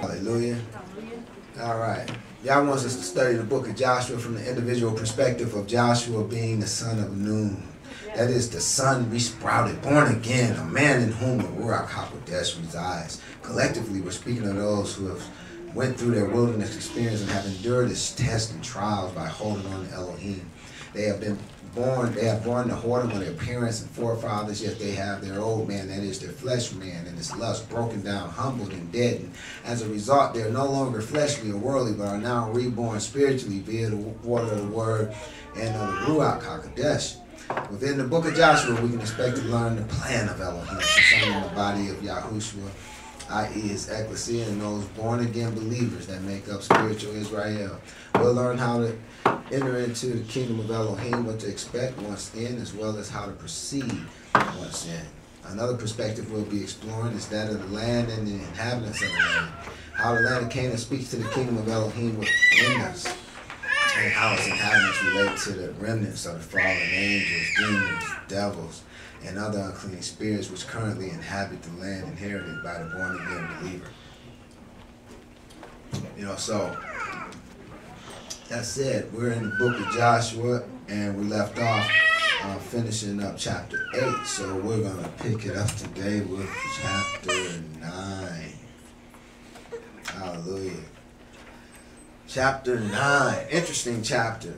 Hallelujah. All right. Yah wants us to study the book of Joshua from the individual perspective of Joshua being the son of Nun. That is the son resprouted, born again, a man in whom the Ruach HaKodesh resides. Collectively, we're speaking of those who have went through their wilderness experience and have endured its tests and trials by holding on to Elohim. They have been born, they have borne the whoredom of their parents and forefathers, yet they have their old man, that is their flesh man, and his lust broken down, humbled, and deadened. As a result, they are no longer fleshly or worldly, but are now reborn spiritually via the water of the word and of the Ruach HaKodesh. Within the book of Joshua, we can expect to learn the plan of Elohim concerning the body of Yahushua, i.e. his ecclesia and those born again believers that make up spiritual Israel. We'll learn how to enter into the kingdom of Elohim, what to expect once in, as well as how to proceed once in. Another perspective we'll be exploring is that of the land and the inhabitants of the land. How the land of Canaan speaks to the kingdom of Elohim within us, and how its inhabitants relate to the remnants of the fallen angels, demons, devils, and other unclean spirits which currently inhabit the land inherited by the born again believer. You know, so that said, we're in the book of Joshua and we left off uh, finishing up chapter 8. So we're going to pick it up today with chapter 9. Hallelujah. Chapter 9. Interesting chapter.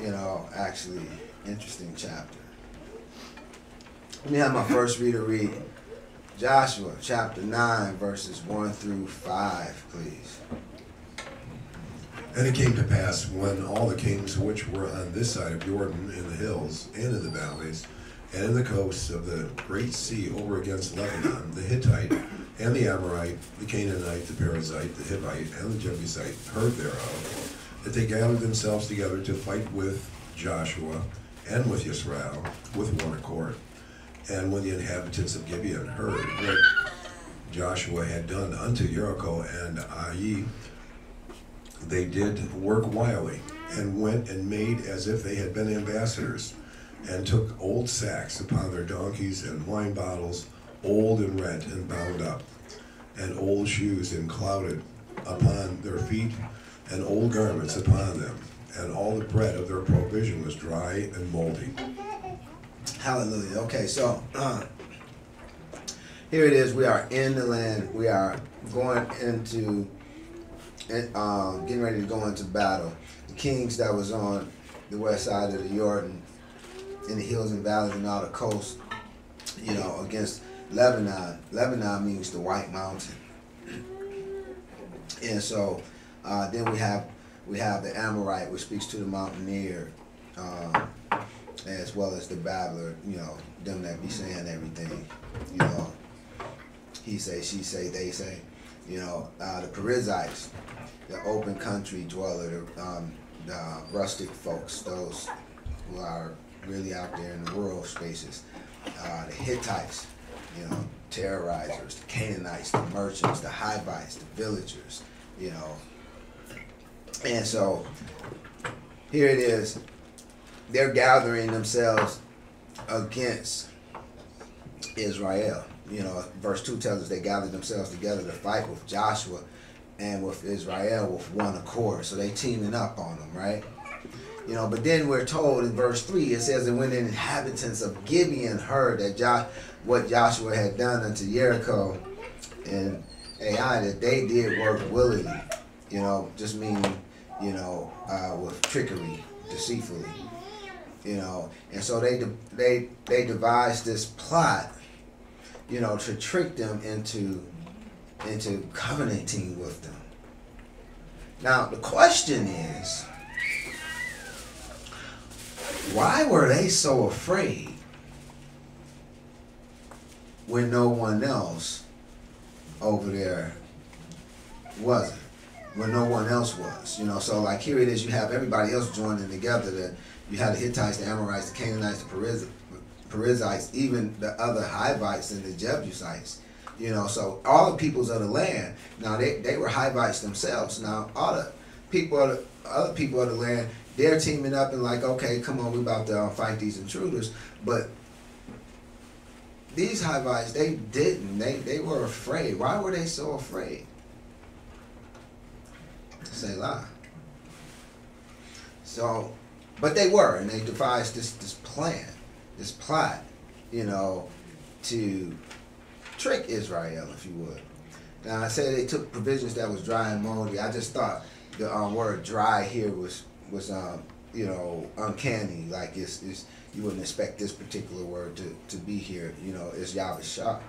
You know, actually, interesting chapter. Let me have my first reader read Joshua chapter 9, verses 1 through 5, please. And it came to pass when all the kings which were on this side of Jordan in the hills and in the valleys and in the coasts of the great sea over against Lebanon, the Hittite and the Amorite, the Canaanite, the Perizzite, the Hivite, and the Jebusite heard thereof, that they gathered themselves together to fight with Joshua and with Israel with one accord. And when the inhabitants of Gibeon heard what Joshua had done unto Jericho and Ai, they did work wily and went and made as if they had been ambassadors and took old sacks upon their donkeys and wine bottles, old and rent and bound up, and old shoes and clouded upon their feet, and old garments upon them, and all the bread of their provision was dry and moldy. Hallelujah. Okay, so uh, here it is. We are in the land. We are going into, uh, getting ready to go into battle. The kings that was on the west side of the Jordan, in the hills and valleys and all the coast, you know, against Lebanon. Lebanon means the White Mountain. And so uh, then we have we have the Amorite, which speaks to the mountaineer. Um, as well as the babbler, you know, them that be saying everything, you know, he say, she say, they say, you know, uh, the Perizzites, the open country dweller, the, um, the rustic folks, those who are really out there in the rural spaces, uh, the Hittites, you know, terrorizers, the Canaanites, the merchants, the Hivites, the villagers, you know, and so here it is they're gathering themselves against Israel. You know, verse 2 tells us they gathered themselves together to fight with Joshua and with Israel with one accord. So they teaming up on them, right? You know, but then we're told in verse 3, it says And when the inhabitants of Gibeon heard that jo- what Joshua had done unto Jericho and Ai, that they did work willingly, you know, just meaning, you know, uh, with trickery, deceitfully you know and so they they they devised this plot you know to trick them into into covenanting with them. Now the question is why were they so afraid when no one else over there wasn't when no one else was? You know so like here it is you have everybody else joining together to you had the Hittites, the Amorites, the Canaanites, the Periz- Perizzites, even the other Hivites and the Jebusites. You know, so all the peoples of the land. Now they, they were Hivites themselves. Now all the people of the other people of the land, they're teaming up and like, okay, come on, we about to uh, fight these intruders. But these Hivites, they didn't. They they were afraid. Why were they so afraid? Selah. So, but they were, and they devised this this plan, this plot, you know, to trick Israel, if you would. Now I say they took provisions that was dry and moldy. I just thought the um, word "dry" here was was um, you know uncanny. Like it's, it's you wouldn't expect this particular word to, to be here. You know, it's Yavashah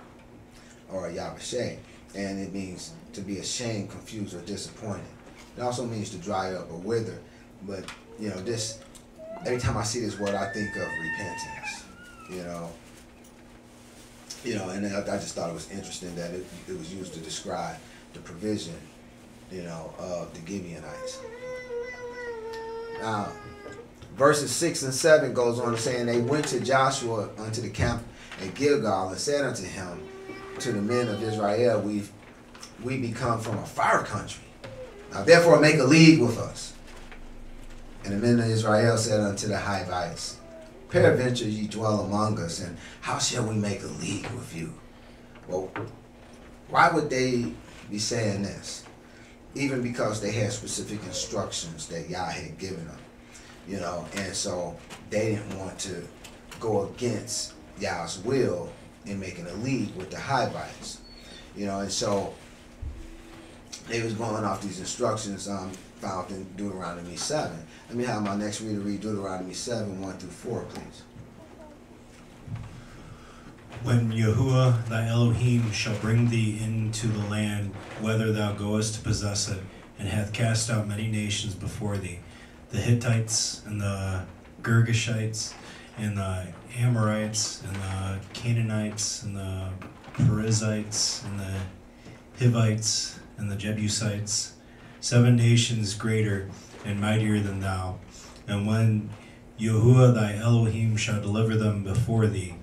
or Yavashay, and it means to be ashamed, confused, or disappointed. It also means to dry up or wither. But you know, this every time I see this word, I think of repentance. You know, you know, and I, I just thought it was interesting that it, it was used to describe the provision, you know, of the Gibeonites. Now, verses 6 and 7 goes on saying, They went to Joshua unto the camp at Gilgal and said unto him, To the men of Israel, we've we become from a far country. Now therefore make a league with us. And the men of Israel said unto the high Hivites, Peradventure ye dwell among us, and how shall we make a league with you? Well, why would they be saying this? Even because they had specific instructions that Yah had given them, you know, and so they didn't want to go against Yah's will in making a league with the high Hivites, you know, and so they was going off these instructions um, found in Deuteronomy 7. Let me have my next reader read Deuteronomy 7, 1 through 4, please. When Yahuwah thy Elohim shall bring thee into the land, whither thou goest to possess it, and hath cast out many nations before thee, the Hittites, and the Girgashites, and the Amorites, and the Canaanites, and the Perizzites, and the Hivites, and the Jebusites, seven nations greater and mightier than thou. And when Yahuwah thy Elohim shall deliver them before thee,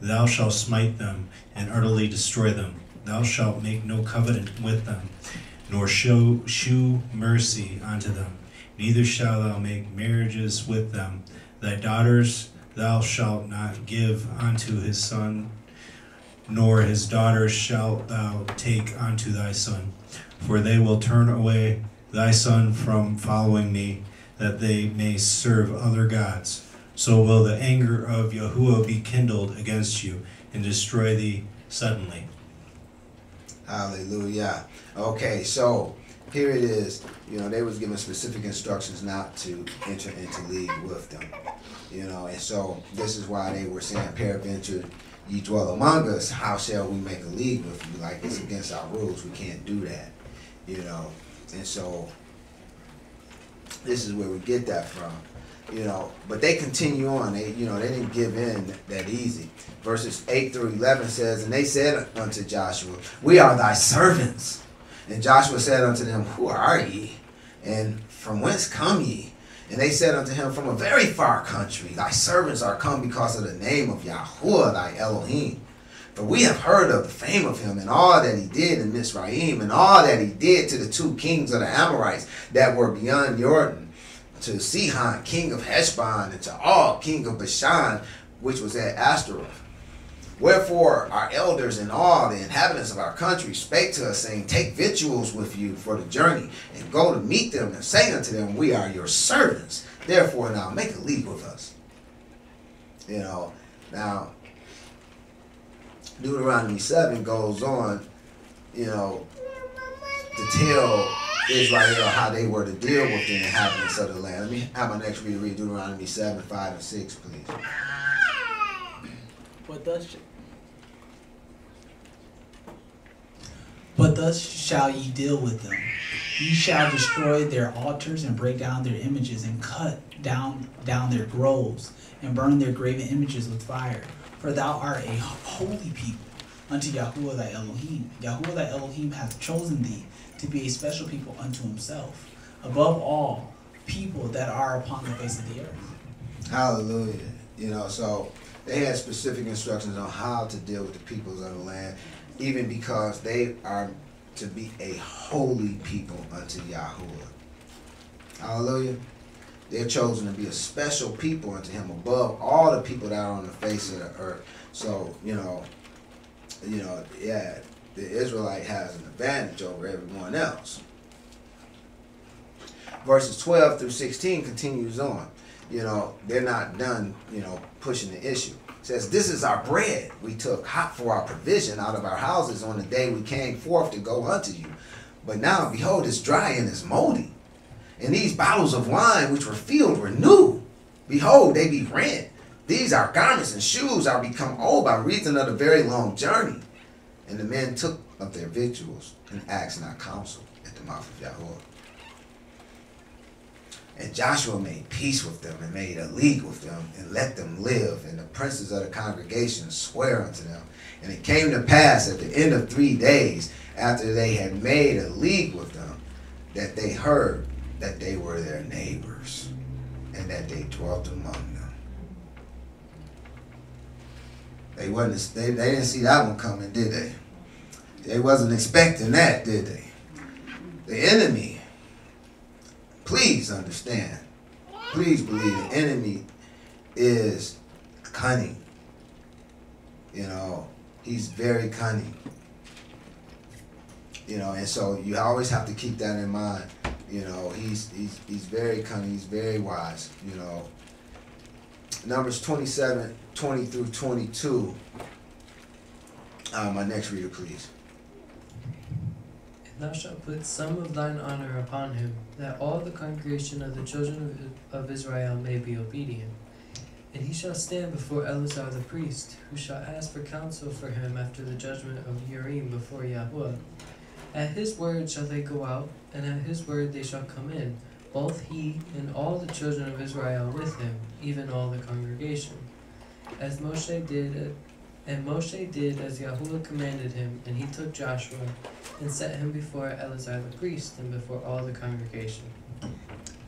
thou shalt smite them and utterly destroy them. Thou shalt make no covenant with them, nor show shew mercy unto them. Neither shalt thou make marriages with them. Thy daughters thou shalt not give unto his son, nor his daughters shalt thou take unto thy son. For they will turn away thy son from following me, that they may serve other gods. So will the anger of Yahuwah be kindled against you, and destroy thee suddenly. Hallelujah. Okay, so here it is. You know, they was given specific instructions not to enter into league with them. You know, and so this is why they were saying, Peradventure, ye dwell among us, how shall we make a league with you? Like it's against our rules. We can't do that. You know. And so this is where we get that from. You know, but they continue on. They, you know, they didn't give in that easy. Verses 8 through 11 says, And they said unto Joshua, We are thy servants. And Joshua said unto them, Who are ye? And from whence come ye? And they said unto him, From a very far country. Thy servants are come because of the name of Yahuwah thy Elohim. For we have heard of the fame of him and all that he did in Mizraim and all that he did to the two kings of the Amorites that were beyond Jordan, to Sihon, king of Heshbon, and to Og, king of Bashan, which was at Ashtaroth. Wherefore our elders and all the inhabitants of our country spake to us, saying, Take victuals with you for the journey, and go to meet them, and say unto them, We are your servants. Therefore now make a league with us. You know, now Deuteronomy 7 goes on, you know, to tell Israel how they were to deal with the inhabitants of the land. Let me have my next reader read Deuteronomy 7, 5, and 6, please. But thus, but thus shall ye deal with them. Ye shall destroy their altars and break down their images and cut down down their groves and burn their graven images with fire. For thou art a holy people unto Yahuwah thy Elohim. Yahuwah thy Elohim hath chosen thee to be a special people unto himself, above all people that are upon the face of the earth. Hallelujah. You know, so they had specific instructions on how to deal with the peoples of the land, even because they are to be a holy people unto Yahuwah. Hallelujah. They're chosen to be a special people unto him above all the people that are on the face of the earth. So, you know, you know, yeah, the Israelite has an advantage over everyone else. Verses 12 through 16 continues on. You know, they're not done, you know, pushing the issue. It says, This is our bread we took hot for our provision out of our houses on the day we came forth to go unto you. But now, behold, it's dry and it's moldy. And these bottles of wine which were filled were new. Behold, they be rent. These our garments and shoes are become old by reason of the very long journey. And the men took of their victuals and asked not counsel at the mouth of Yahweh. And Joshua made peace with them and made a league with them and let them live. And the princes of the congregation swear unto them. And it came to pass at the end of three days, after they had made a league with them, that they heard that they were their neighbors and that they dwelt among them. They wasn't they, they didn't see that one coming, did they? They wasn't expecting that, did they? The enemy, please understand, please believe the enemy is cunning. You know, he's very cunning. You know, and so you always have to keep that in mind. You know, he's he's he's very cunning, he's very wise, you know. Numbers 27, 20 through 22. Uh, my next reader, please. And thou shalt put some of thine honor upon him, that all the congregation of the children of, Israel may be obedient. And he shall stand before Eleazar the priest, who shall ask for counsel for him after the judgment of Urim before Yahweh. At his word shall they go out, and at his word they shall come in, both he and all the children of Israel with him, even all the congregation. As Moshe did, and Moshe did as Yahweh commanded him, and he took Joshua and set him before Eleazar the priest and before all the congregation.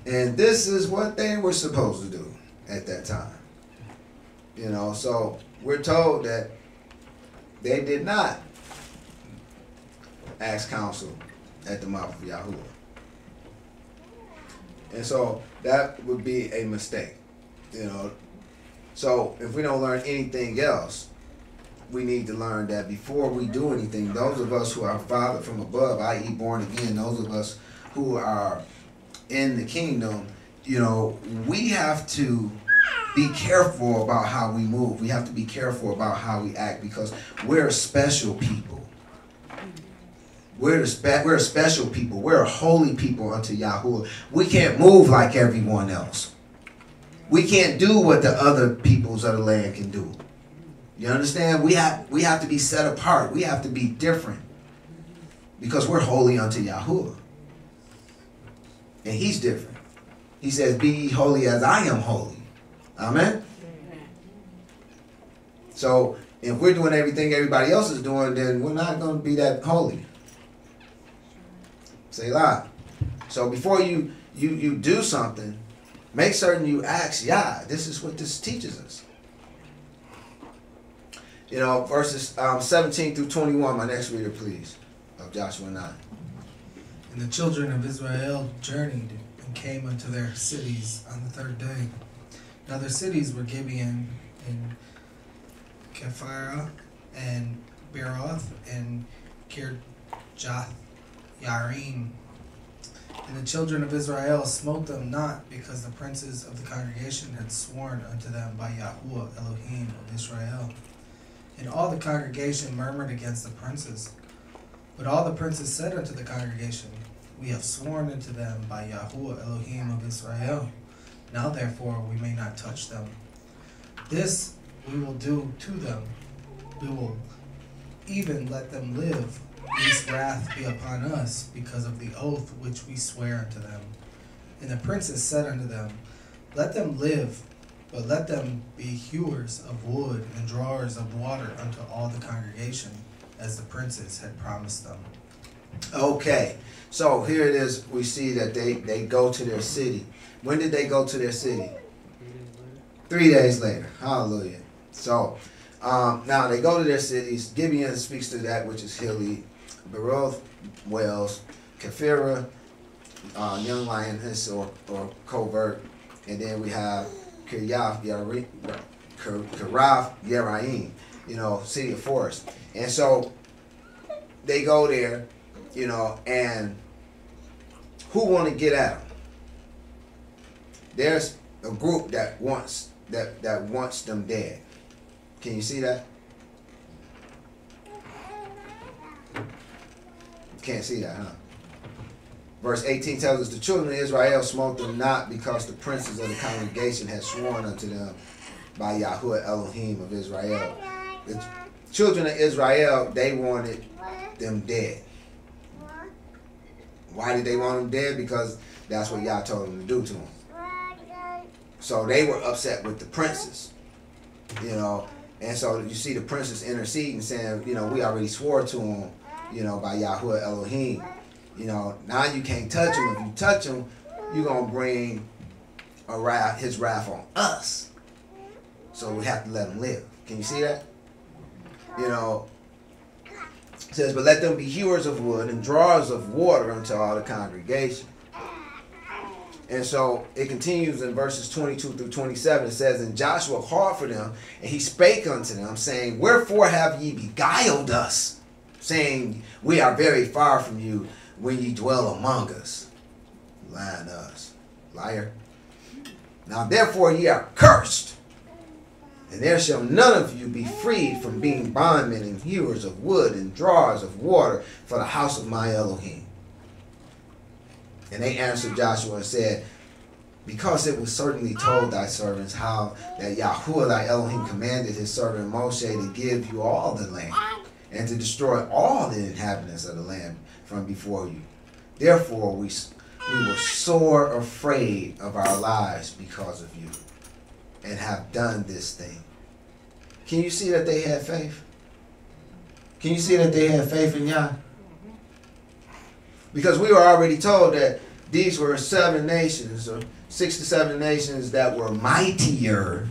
And this is what they were supposed to do at that time. You know, so we're told that they did not ask counsel at the mouth of Yahuwah. And so that would be a mistake. You know. So if we don't learn anything else, we need to learn that before we do anything, those of us who are fathered from above, i.e., born again, those of us who are in the kingdom, you know, we have to be careful about how we move. We have to be careful about how we act because we're special people. We're, spe- we're a special people. We're a holy people unto Yahweh. We can't move like everyone else. We can't do what the other peoples of the land can do. You understand? We have we have to be set apart. We have to be different. Because we're holy unto Yahweh. And he's different. He says, Be ye holy as I am holy. Amen. So if we're doing everything everybody else is doing, then we're not going to be that holy. Selah. So before you you you do something, make certain you ask Yah. This is what this teaches us. You know, verses um, 17 through 21. My next reader, please, of Joshua 9. And the children of Israel journeyed and came unto their cities on the third day. Now their cities were Gibeon and Kephirah and Beeroth and Kirjath Yarim. And the children of Israel smote them not, because the princes of the congregation had sworn unto them by Yahuwah Elohim of Israel. And all the congregation murmured against the princes. But all the princes said unto the congregation, We have sworn unto them by Yahuwah Elohim of Israel. Now therefore we may not touch them. This we will do to them. We will even let them live, lest wrath be upon us, because of the oath which we swear unto them. And the princes said unto them, Let them live, but let them be hewers of wood and drawers of water unto all the congregation, as the princes had promised them. Okay, so here it is. We see that they, they go to their city. When did they go to their city? Three days later. Hallelujah. So um, now they go to their cities. Gibeon speaks to that which is hilly. Beroth, Wells, Kephira, uh, Young Lioness or, or Covert, and then we have Kiryaf Kirath Yeraim, you know, city of forest. And so they go there, you know, and who want to get at them? There's a group that wants that that wants them dead. Can you see that? Can't see that, huh? Verse 18 tells us the children of Israel smote them not because the princes of the congregation had sworn unto them by Yahuwah Elohim of Israel. The children of Israel, they wanted them dead. Why did they want them dead? Because that's what Yah told them to do to them. So they were upset with the princes, you know. And so you see the princes interceding, saying, you know, we already swore to him, you know, by Yahweh Elohim. You know, now you can't touch him. If you touch him, you're going to bring a wrath, his wrath on us. So we have to let him live. Can you see that? You know, says, but let them be hewers of wood and drawers of water unto all the congregation. And so it continues in verses 22 through 27. It says, And Joshua called for them, and he spake unto them, saying, Wherefore have ye beguiled us, saying, We are very far from you when ye dwell among us. Lying us. Liar. Now therefore ye are cursed, and there shall none of you be freed from being bondmen and hewers of wood and drawers of water for the house of my Elohim. And they answered Joshua and said, Because it was certainly told thy servants how that Yahuwah thy Elohim commanded his servant Moshe to give you all the land, and to destroy all the inhabitants of the land from before you. Therefore we, we were sore afraid of our lives because of you, and have done this thing. Can you see that they had faith? Can you see that they had faith in Yah? Because we were already told that these were seven nations, or six to seven nations that were mightier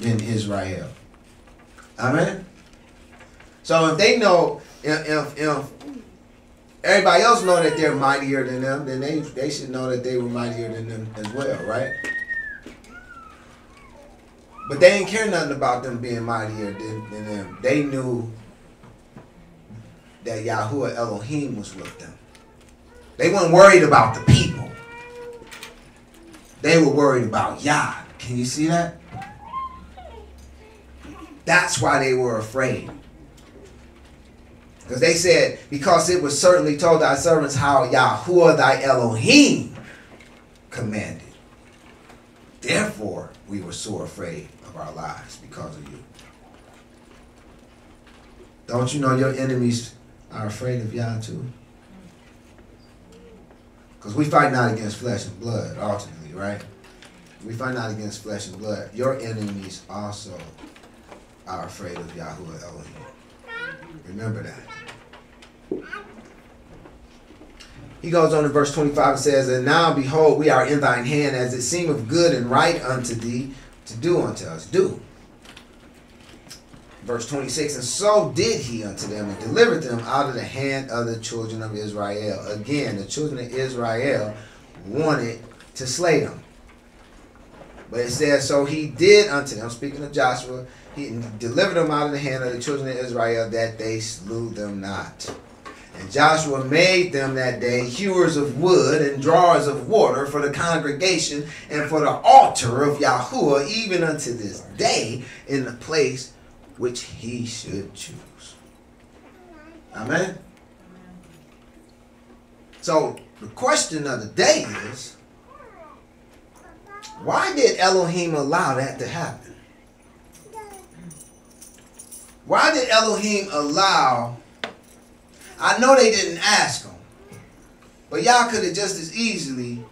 than Israel. Amen. So if they know, if, if, if everybody else know that they're mightier than them, then they they should know that they were mightier than them as well, right? But they didn't care nothing about them being mightier than, than them. They knew that Yahuwah Elohim was with them. They weren't worried about the people. They were worried about Yah. Can you see that? That's why they were afraid. Because they said, because it was certainly told thy servants how Yahuwah thy Elohim commanded. Therefore, we were so afraid of our lives because of you. Don't you know your enemies are afraid of Yah too? Because we fight not against flesh and blood, ultimately, right? We fight not against flesh and blood. Your enemies also are afraid of Yahuwah Elohim. Remember that. He goes on in verse 25 and says, And now behold, we are in thine hand, as it seemeth good and right unto thee to do unto us. Do. Verse 26, And so did he unto them, and delivered them out of the hand of the children of Israel. Again, the children of Israel wanted to slay them. But it says, So he did unto them, speaking of Joshua, he delivered them out of the hand of the children of Israel, that they slew them not. And Joshua made them that day hewers of wood and drawers of water for the congregation and for the altar of Yahuwah, even unto this day, in the place which he should choose. Amen. So the question of the day is, why did Elohim allow that to happen? Why did Elohim allow? I know they didn't ask him, but Yah could have just as easily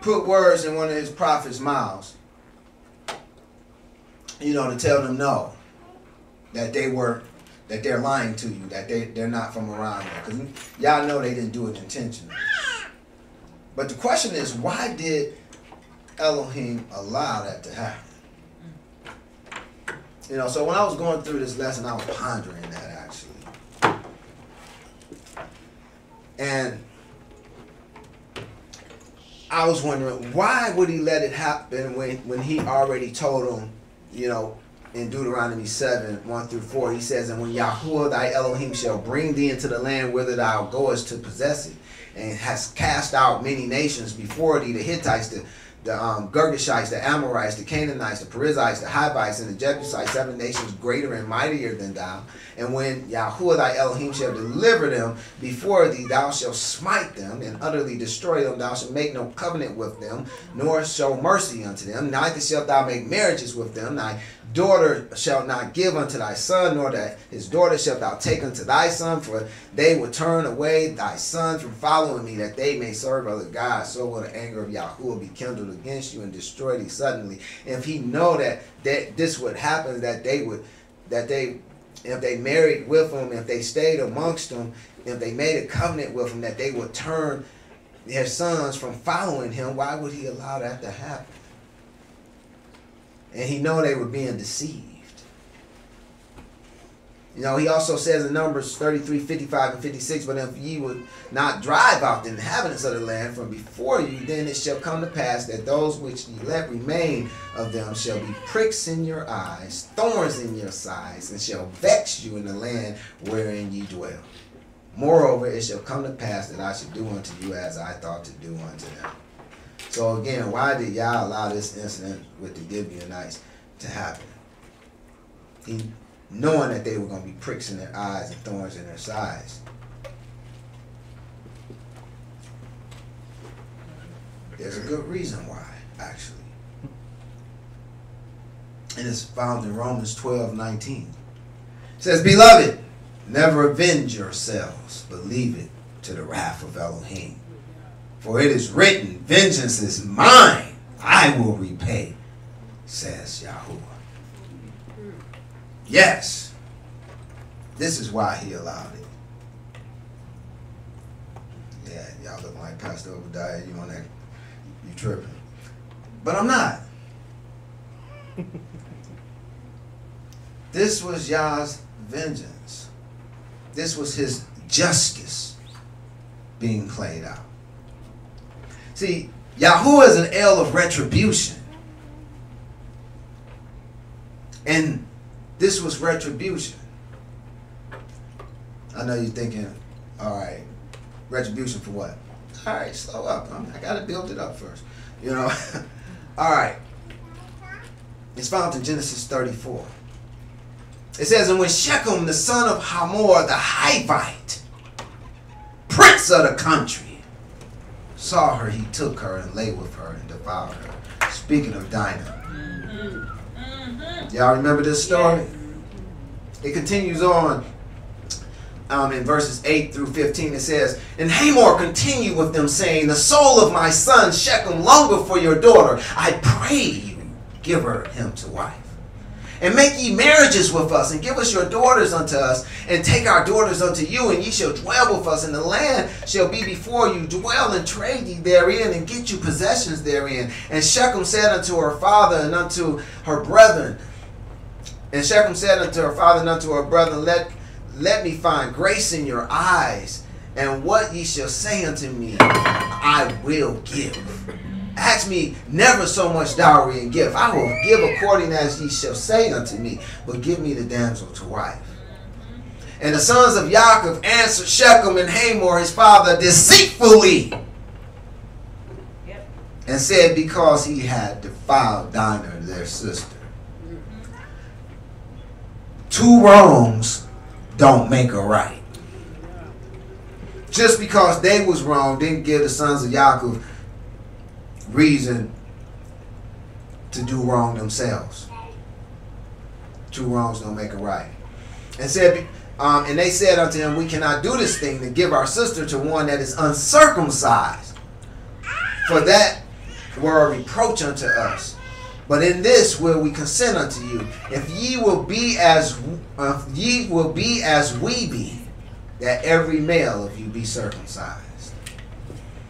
put words in one of his prophets' mouths, you know, to tell them no, that they were, that they're lying to you, that they, they're not from around there. Because y'all know they didn't do it intentionally. But the question is, why did Elohim allow that to happen? You know, so when I was going through this lesson, I was pondering that actually. And I was wondering why would he let it happen when when he already told them, you know, in Deuteronomy seven one through four, he says, and when Yahuwah thy Elohim shall bring thee into the land whither thou goest to possess it, and has cast out many nations before thee, the Hittites, the the um, Girgashites, the Amorites, the Canaanites, the Perizzites, the Hivites, and the Jebusites, seven nations greater and mightier than thou. And when Yahuwah thy Elohim shall deliver them before thee, thou shalt smite them and utterly destroy them. Thou shalt make no covenant with them, nor show mercy unto them. Neither shalt thou make marriages with them. Daughter shall not give unto thy son, nor that his daughter shalt thou take unto thy son, for they will turn away thy son from following me, that they may serve other gods. So will the anger of Yahuwah be kindled against you and destroy thee suddenly. If he know that, that this would happen, that they would, that they, if they married with him, if they stayed amongst them, if they made a covenant with him, that they would turn their sons from following him, why would he allow that to happen? And he know they were being deceived. You know, he also says in Numbers 33, 55, and 56, But if ye would not drive out the inhabitants of the land from before you, then it shall come to pass that those which ye let remain of them shall be pricks in your eyes, thorns in your sides, and shall vex you in the land wherein ye dwell. Moreover, it shall come to pass that I should do unto you as I thought to do unto them. So again, why did Yah allow this incident with the Gibeonites to happen? He knowing that they were going to be pricks in their eyes and thorns in their sides. There's a good reason why, actually. And it's found in Romans 12 19. It says, Beloved, never avenge yourselves, but leave it to the wrath of Elohim. For it is written, Vengeance is mine, I will repay, says Yahuwah. Yes. This is why he allowed it. Yeah, y'all look like Pastor Obadiah, you on that you tripping. But I'm not. this was Yah's vengeance. This was his justice being played out. See, Yahuwah is an El of retribution. And this was retribution. I know you're thinking, all right, retribution for what? All right, slow up. I got to build it up first. You know? all right. It's found in Genesis 34. It says, And when Shechem, the son of Hamor, the Hivite, prince of the country, saw her, he took her and lay with her and devoured her. Speaking of Dinah. Y'all remember this story? It continues on um, in verses 8 through 15. It says, And Hamor continued with them, saying, The soul of my son Shechem longeth for your daughter. I pray you, give her him to wife. And make ye marriages with us, and give us your daughters unto us, and take our daughters unto you, and ye shall dwell with us, and the land shall be before you. Dwell and trade ye therein, and get you possessions therein. And Shechem said unto her father and unto her brethren, and Shechem said unto her father and unto her brethren, Let, let me find grace in your eyes, and what ye shall say unto me, I will give. Ask me never so much dowry and gift. I will give according as ye shall say unto me, but give me the damsel to wife. And the sons of Yaakov answered Shechem and Hamor his father deceitfully, and said, Because he had defiled Dinah their sister. Two wrongs don't make a right. Just because they was wrong didn't give the sons of Yaakov reason to do wrong themselves. Two wrongs don't make a right. And said, um, and they said unto him, We cannot do this thing to give our sister to one that is uncircumcised, for that were a reproach unto us. But in this will we consent unto you, if ye will be as uh, ye will be as we be, that every male of you be circumcised.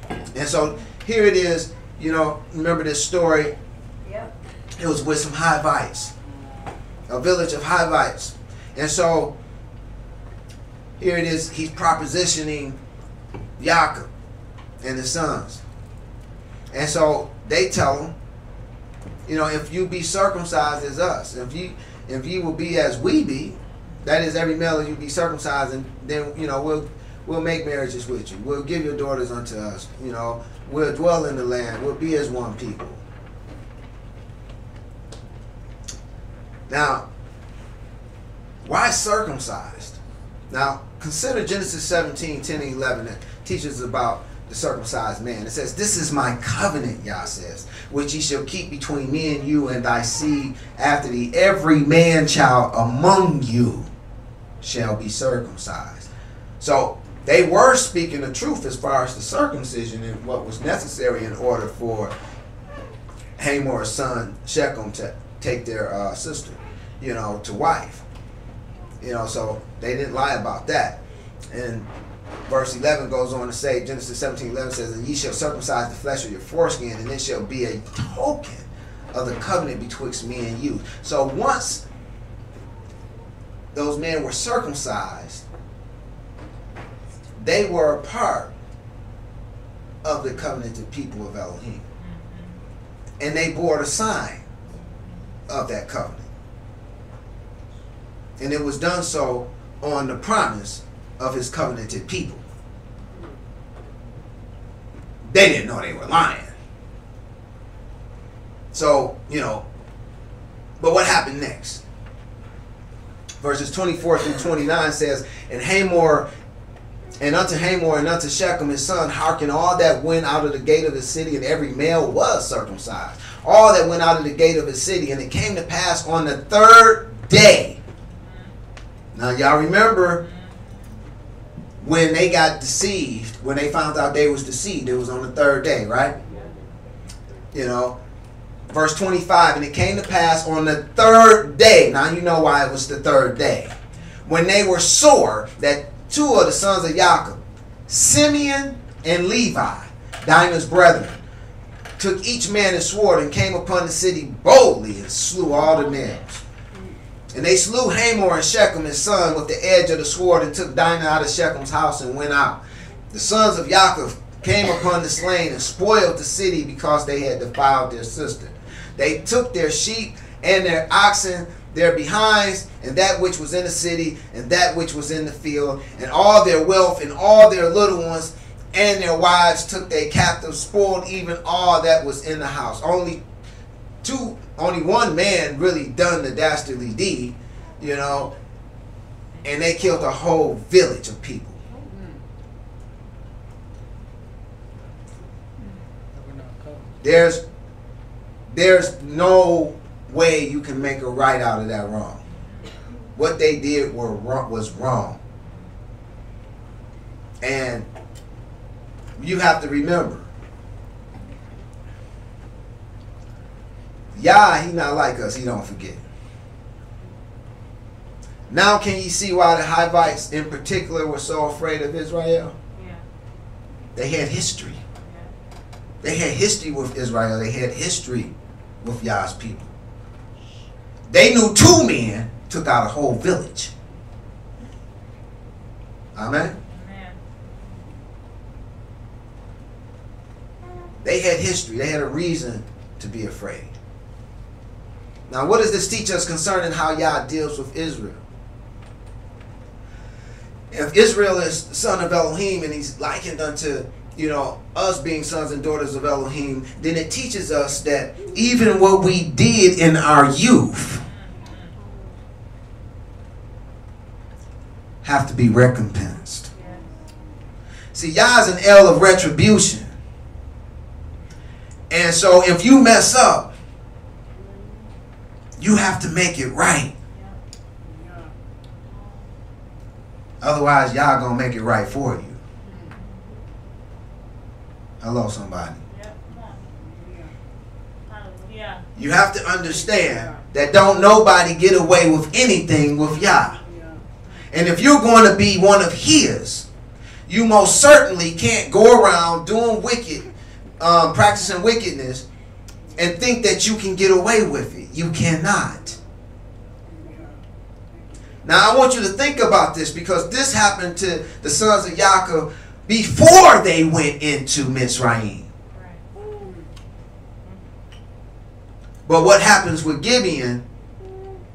And so here it is. You know, remember this story? Yep. It was with some Hivites, a village of Hivites, and so here it is. He's propositioning Yaakov and his sons. And so they tell him, you know, if you be circumcised as us, if you if you will be as we be, that is every male you be circumcised, and then you know we'll we'll make marriages with you. We'll give your daughters unto us. You know, we'll dwell in the land. We'll be as one people. Now, why circumcised? Now, consider Genesis 17, 10 and 11 that teaches about the circumcised man. It says, This is my covenant, Yah says, which ye shall keep between me and you and thy seed after thee. Every man child among you shall be circumcised. So they were speaking the truth as far as the circumcision and what was necessary in order for Hamor's son Shechem to take their uh, sister, you know, to wife. You know, so they didn't lie about that. And verse 11 goes on to say, Genesis 17 11 says, And ye shall circumcise the flesh of your foreskin, and it shall be a token of the covenant betwixt me and you. So once those men were circumcised, they were a part of the covenanted people of Elohim. Mm-hmm. And they bore the sign of that covenant. And it was done so on the promise of his covenanted people. They didn't know they were lying. So, you know, but what happened next? Verses 24 through 29 says, And Hamor, and unto Hamor and unto Shechem his son, hearken all that went out of the gate of the city, and every male was circumcised. All that went out of the gate of the city, and it came to pass on the third day. Now, y'all remember when they got deceived, when they found out they was deceived, it was on the third day, right? You know, verse 25, and it came to pass on the third day. Now you know why it was the third day. When they were sore, that two of the sons of Jacob, Simeon and Levi, Dinah's brethren, took each man his sword and came upon the city boldly and slew all the males. And they slew Hamor and Shechem his son with the edge of the sword and took Dinah out of Shechem's house and went out. The sons of Yaakov came upon the slain and spoiled the city because they had defiled their sister. They took their sheep and their oxen, their behinds, and that which was in the city, and that which was in the field, and all their wealth, and all their little ones, and their wives took they captives, spoiled even all that was in the house. Only two, only one man really done the dastardly deed, you know, and they killed a whole village of people. There's there's no way you can make a right out of that wrong. What they did were wrong, was wrong. And you have to remember, Yah, he not like us, he don't forget. Now can you see why the Hivites in particular were so afraid of Israel? Yeah. They had history. Yeah. They had history with Israel. They had history with Yah's people. They knew two men took out a whole village. Amen. Amen. They had history. They had a reason to be afraid. Now, what does this teach us concerning how Yah deals with Israel? If Israel is the son of Elohim and he's likened unto, you know, us being sons and daughters of Elohim, then it teaches us that even what we did in our youth have to be recompensed. See, Yah is an El of retribution. And so if you mess up, you have to make it right. Otherwise, Yah gonna make it right for you. Hello, somebody. Yep. Come on. Hallelujah. You have to understand that don't nobody get away with anything with Yah. And if you're going to be one of His, you most certainly can't go around doing wicked, um, practicing wickedness, and think that you can get away with it. You cannot. Now I want you to think about this because this happened to the sons of Yaakov before they went into Mitzrayim. Right. But what happens with Gibeon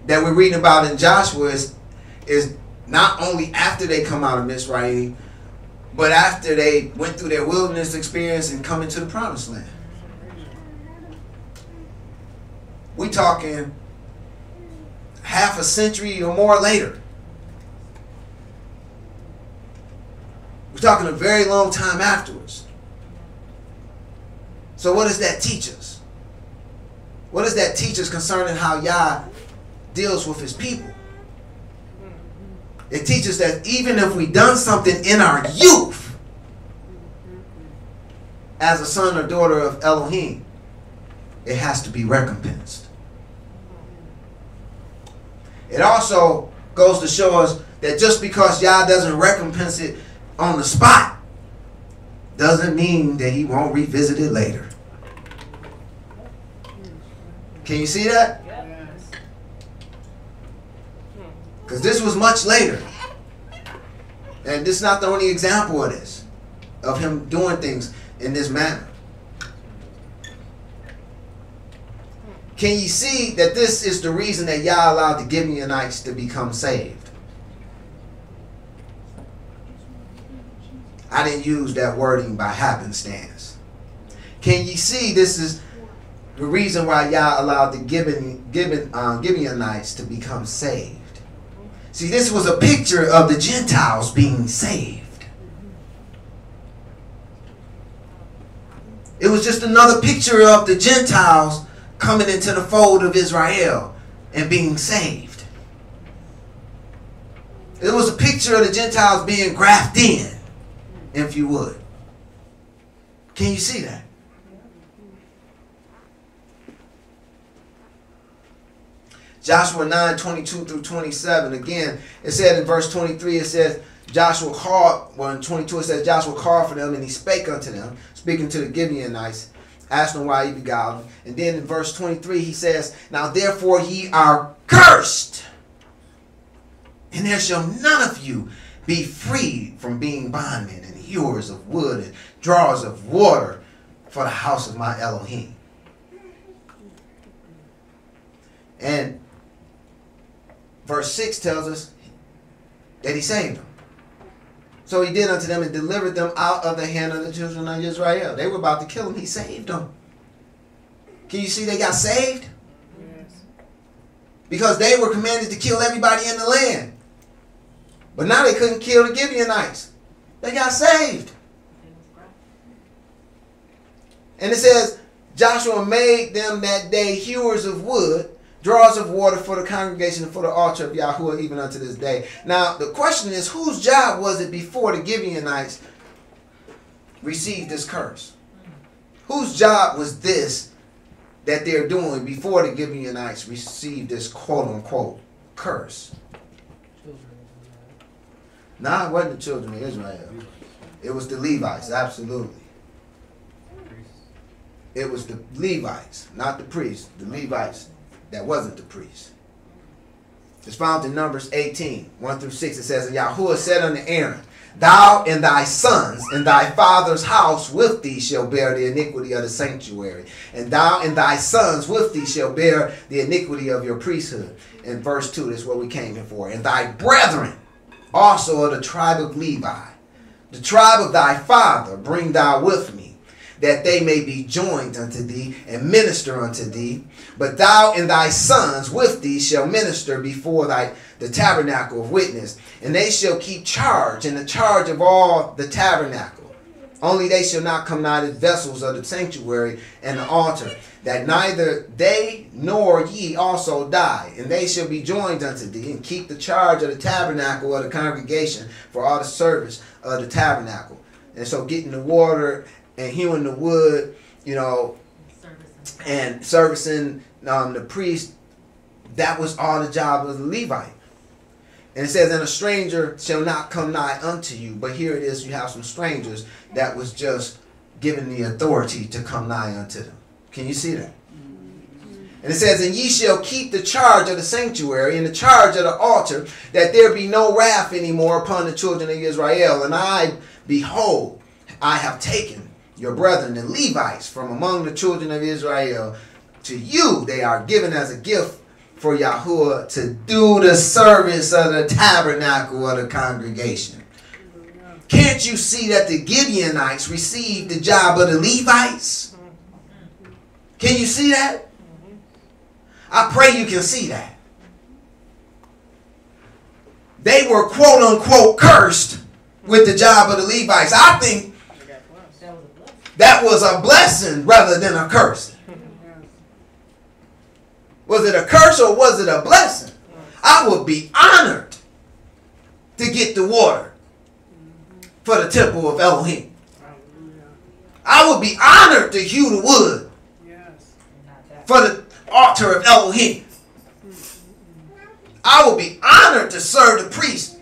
that we're reading about in Joshua is, is not only after they come out of Mizraim, but after they went through their wilderness experience and come into the promised land. We talking half a century or more later. We're talking a very long time afterwards. So what does that teach us? What does that teach us concerning how Yah deals with his people? It teaches that even if we done something in our youth as a son or daughter of Elohim, it has to be recompensed. It also goes to show us that just because Yah doesn't recompense it on the spot doesn't mean that he won't revisit it later. Can you see that? Because this was much later. And this is not the only example of this, of him doing things in this manner. Can you see that this is the reason that Yah allowed the Gibeonites to become saved? I didn't use that wording by happenstance. Can you see this is the reason why Yah allowed the Gibeon, Gibeon, uh, Gibeonites to become saved? See, this was a picture of the Gentiles being saved. It was just another picture of the Gentiles coming into the fold of Israel and being saved. It was a picture of the Gentiles being grafted in, if you would. Can you see that? Joshua 9, 22 through 27. Again, it said in verse 23, it says, Joshua called, well in 22 it says, Joshua called for them and he spake unto them, speaking to the Gibeonites, asking why he beguiled them. And then in verse 23 he says, Now therefore ye are cursed, and there shall none of you be freed from being bondmen hewers of wood and drawers of water for the house of my Elohim. And verse 6 tells us that he saved them. So he did unto them and delivered them out of the hand of the children of Israel. They were about to kill him. He saved them. Can you see they got saved? Because they were commanded to kill everybody in the land. But now they couldn't kill the Gibeonites. They got saved. And it says, Joshua made them that day hewers of wood drawers of water for the congregation and for the altar of Yahuwah even unto this day. Now, the question is, whose job was it before the Gibeonites received this curse? Whose job was this that they're doing before the Gibeonites received this quote unquote curse? It wasn't the children of Israel. It was the Levites, absolutely. It was the Levites, not the priests, the Levites that wasn't the priest. It's found in Numbers 18, 1 through 6. It says, And Yahuwah said unto Aaron, Thou and thy sons and thy father's house with thee shall bear the iniquity of the sanctuary. And thou and thy sons with thee shall bear the iniquity of your priesthood. In verse 2, that's what we came here for. And thy brethren also of the tribe of Levi, the tribe of thy father, bring thou with me that they may be joined unto thee and minister unto thee. But thou and thy sons with thee shall minister before thy the tabernacle of witness, and they shall keep charge in the charge of all the tabernacle. Only they shall not come nigh the vessels of the sanctuary and the altar, that neither they nor ye also die. And they shall be joined unto thee, and keep the charge of the tabernacle of the congregation for all the service of the tabernacle. And so getting the water and hewing the wood, you know, and servicing um, the priest, that was all the job of the Levite. And it says, and a stranger shall not come nigh unto you. But here it is, you have some strangers that was just given the authority to come nigh unto them. Can you see that? And it says, And ye shall keep the charge of the sanctuary and the charge of the altar, that there be no wrath anymore upon the children of Israel. And I, behold, I have taken your brethren, the Levites, from among the children of Israel, to you they are given as a gift for Yahuwah to do the service of the tabernacle of the congregation. Can't you see that the Gibeonites received the job of the Levites? Can you see that? I pray you can see that. They were quote unquote cursed with the job of the Levites. I think that was a blessing rather than a curse. Was it a curse or was it a blessing? I would be honored to get the water for the temple of Elohim. I would be honored to hew the wood for the altar of Elohim. Mm-hmm. I would be honored to serve the priest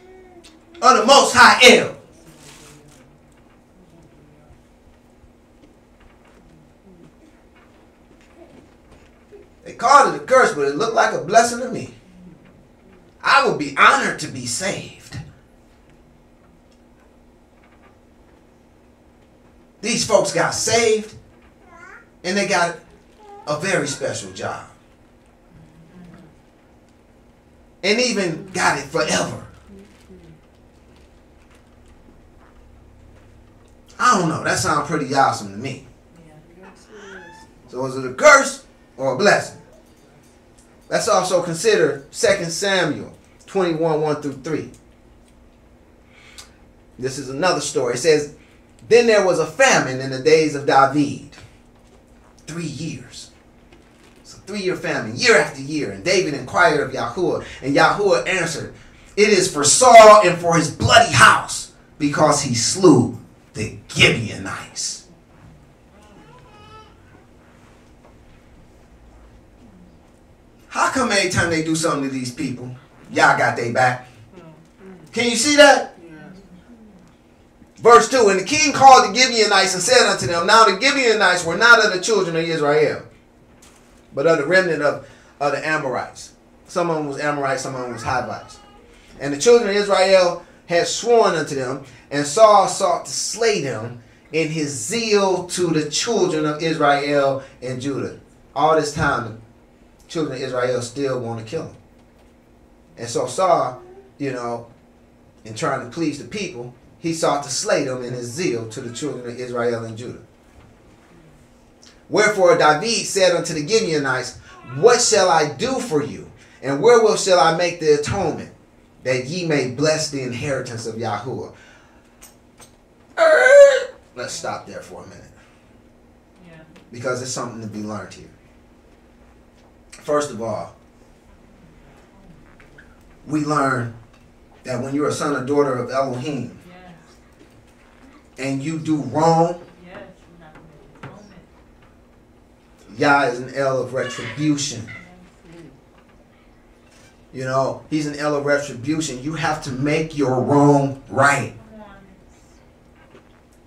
of the Most High El. They called it a curse, but it looked like a blessing to me. I would be honored to be saved. These folks got saved and they got a very special job. And even got it forever. I don't know. That sounds pretty awesome to me. So is it a curse or a blessing? Let's also consider 2 Samuel 21 1 through 3. This is another story. It says, Then there was a famine in the days of David. Three years. A three year famine, year after year. And David inquired of Yahuwah, and Yahuwah answered, It is for Saul and for his bloody house, because he slew the Gibeonites. How come every time they do something to these people, Yah got their back? Can you see that? Verse 2 And the king called the Gibeonites and said unto them, Now the Gibeonites were not of the children of Israel, but of the remnant of, of the Amorites. Some of them was Amorites, some of them was Hivites. And the children of Israel had sworn unto them, and Saul sought to slay them in his zeal to the children of Israel and Judah. All this time, children of Israel still want to kill him. And so Saul, you know, in trying to please the people, he sought to slay them in his zeal to the children of Israel and Judah. Wherefore David said unto the Gibeonites, What shall I do for you? And wherewith shall I make the atonement, that ye may bless the inheritance of Yahuwah? Er, Let's stop there for a minute. Because there's something to be learned here. First of all, we learn that when you're a son or daughter of Elohim and you do wrong, Yah is an El of retribution. You know, he's an El of retribution. You have to make your wrong right.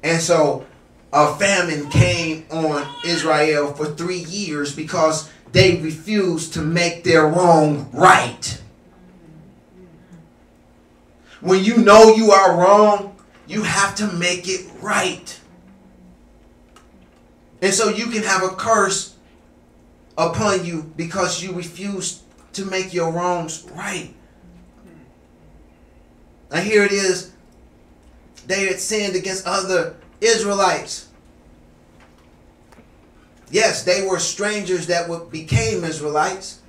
And so a famine came on Israel for three years because they refuse to make their wrong right. When you know you are wrong, you have to make it right. And so you can have a curse upon you because you refuse to make your wrongs right. Now here it is. They had sinned against other Israelites. Yes, they were strangers that were, became Israelites.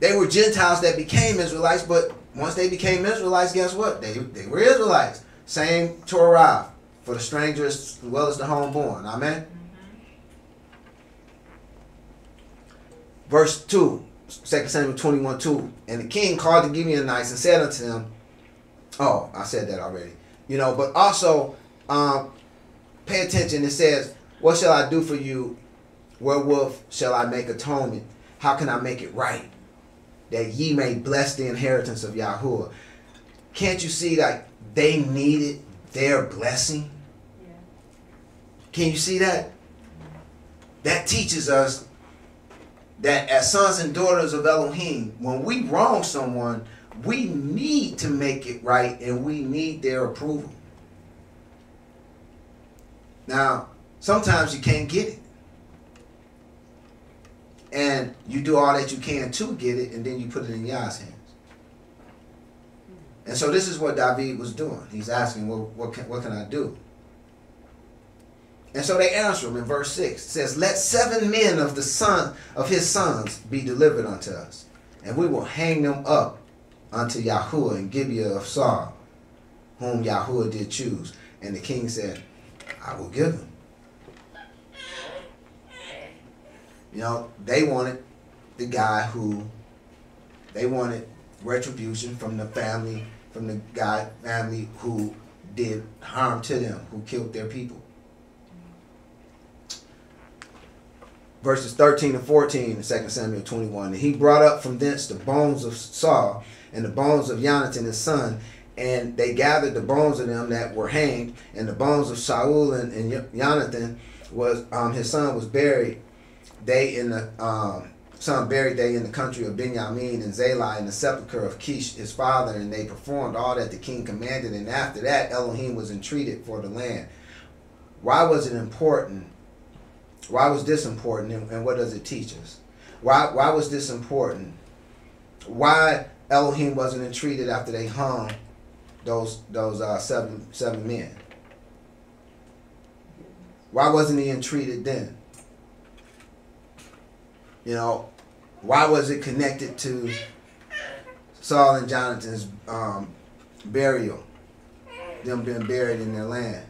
They were Gentiles that became Israelites, but once they became Israelites, guess what? They, they were Israelites. Same Torah for the strangers as well as the homeborn. Amen. Verse 2, 2 Samuel 21 2. And the king called the Gibeonites and said unto them, Oh, I said that already. You know, but also um, pay attention. It says, What shall I do for you? Wherewith shall I make atonement? How can I make it right? That ye may bless the inheritance of Yahuwah. Can't you see that they needed their blessing? Can you see that? That teaches us that as sons and daughters of Elohim, when we wrong someone, we need to make it right and we need their approval. Now, sometimes you can't get it. and you do all that you can to get it, and then you put it in Yah's hands. And so this is what David was doing. He's asking, well, what can, what can I do? And so they answer him in verse 6. It says, Let seven men of the son of his sons be delivered unto us, and we will hang them up unto Yahuwah in Gibeah of Saul, whom Yahuwah did choose. And the king said, I will give them. You know, they wanted the guy who they wanted retribution from the family, from the guy family who did harm to them, who killed their people. Verses 13 and 14 in 2 Samuel 21. And he brought up from thence the bones of Saul and the bones of Jonathan his son, and they gathered the bones of them that were hanged, and the bones of Saul and, and Jonathan was um, his son was buried. They in the um, son buried they in the country of Benjamin and Zelah in the sepulchre of Kish his father, and they performed all that the king commanded. And after that, Elohim was entreated for the land. Why was it important? Why was this important, and, and what does it teach us? Why why was this important? Why Elohim wasn't entreated after they hung those those uh, seven seven men? Why wasn't he entreated then? You know, why was it connected to Saul and Jonathan's um, burial? Them being buried in their land.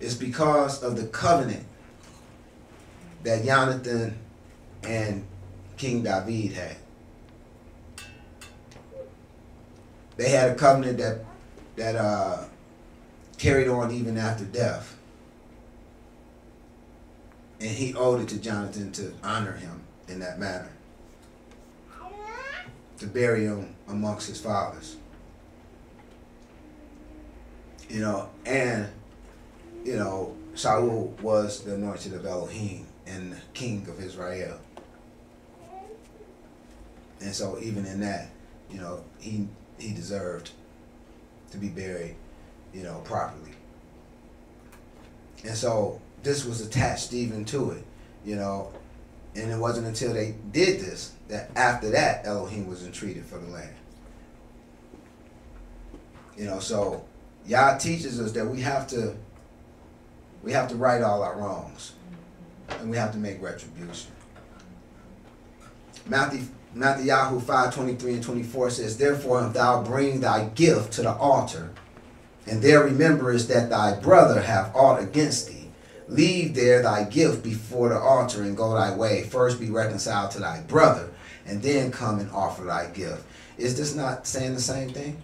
It's because of the covenant that Jonathan and King David had. They had a covenant that that uh, carried on even after death. And he owed it to Jonathan to honor him in that manner. To bury him amongst his fathers. You know, and, you know, Saul was the anointed of Elohim and king of Israel. And so even in that, you know, he he deserved to be buried, you know, properly. And so this was attached even to it, you know. And it wasn't until they did this that after that Elohim was entreated for the land. You know, so Yah teaches us that we have to we have to right all our wrongs. And we have to make retribution. Matthew Matthew 5, 23 and 24 says, Therefore if thou bring thy gift to the altar, and there rememberest that thy brother have aught against thee, leave there thy gift before the altar and go thy way. First be reconciled to thy brother, and then come and offer thy gift. Is this not saying the same thing?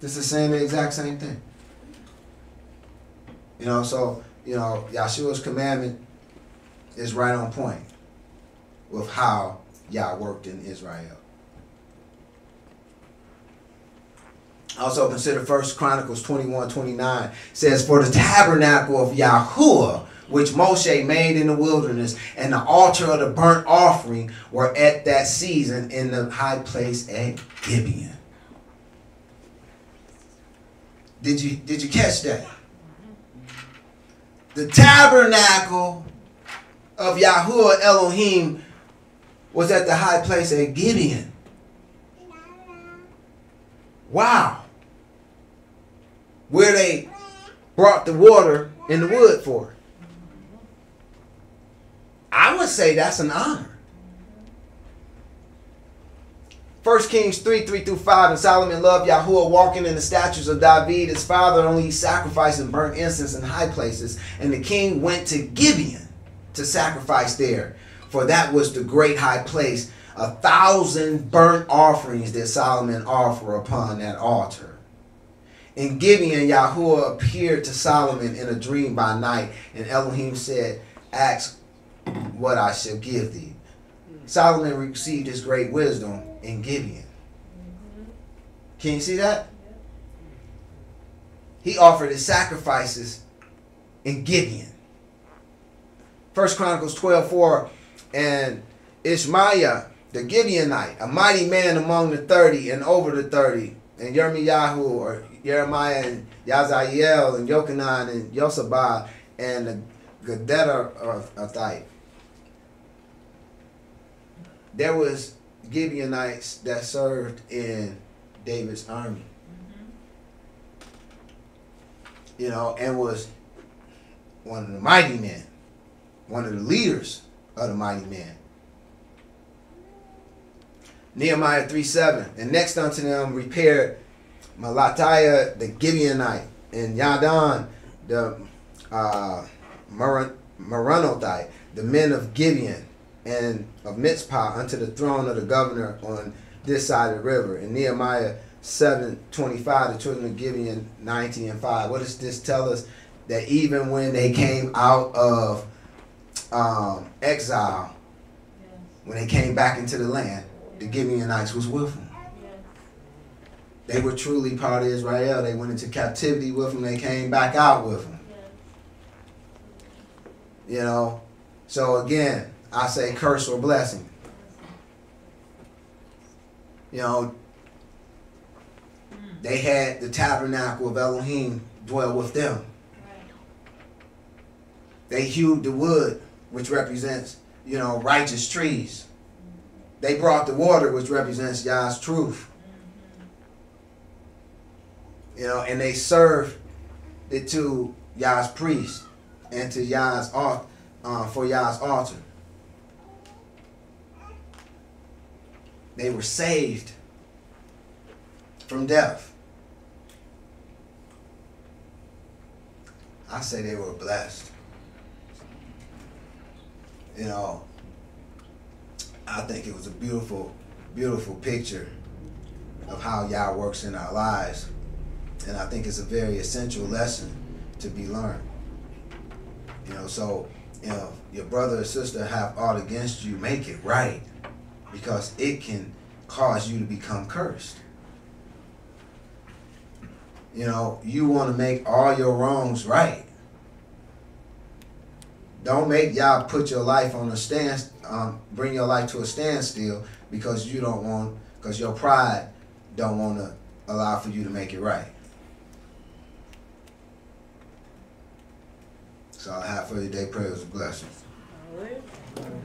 This is saying the exact same thing. You know, so, you know, Yahshua's commandment is right on point with how Yah worked in Israel. Also consider First Chronicles 21, 29 says, For the tabernacle of Yahuwah, which Moshe made in the wilderness, and the altar of the burnt offering were at that season in the high place at Gibeon. Did you did you catch that? The tabernacle of Yahuwah Elohim was at the high place at Gibeon. Wow. Where they brought the water and the wood for. I would say that's an honor. 1 Kings 3, 3 through 5, and Solomon loved Yahuwah, walking in the statutes of David, his father, only sacrificed and burnt incense in high places. And the king went to Gibeon to sacrifice there, for that was the great high place. A thousand burnt offerings did Solomon offer upon that altar. In Gibeon, Yahuwah appeared to Solomon in a dream by night, and Elohim said, Ask what I shall give thee. Solomon received his great wisdom in Gibeon. Can you see that? He offered his sacrifices in Gibeon. First Chronicles 12, 4, and Ishmaiah, the Gibeonite, a mighty man among the 30 and over the 30, and Yirmiyahu or Jeremiah and Yazael and Yochanan and Yosabah and the Gederathite. There was Gibeonites that served in David's army. Mm-hmm. You know, and was one of the mighty men, one of the leaders of the mighty men. Nehemiah 3 7. And next unto them repaired Malatiah the Gibeonite, and Yadan the uh, the men of Gibeon, and of Mitzpah unto the throne of the governor on this side of the river. And Nehemiah 7 25, the children of Gibeon 19 and 5. What does this tell us? That even when they came out of um, exile, when they came back into the land, the Gibeonites was with them. They were truly part of Israel. They went into captivity with them. They came back out with them. You know, so again, I say curse or blessing. You know, they had the tabernacle of Elohim dwell with them. They hewed the wood, which represents, you know, righteous trees. They brought the water, which represents Yah's truth. You know, and they served it to Yah's priest and to Yah's altar, uh, for Yah's altar. They were saved from death. I say they were blessed. You know, I think it was a beautiful, beautiful picture of how Yah works in our lives. And I think it's a very essential lesson to be learned. You know, so, you know, your brother or sister have aught against you, make it right. Because it can cause you to become cursed. You know, you want to make all your wrongs right. Don't make Yah put your life on a stand, um, bring your life to a standstill because you don't want, because your pride don't want to allow for you to make it right. So I have for you today prayers of blessing.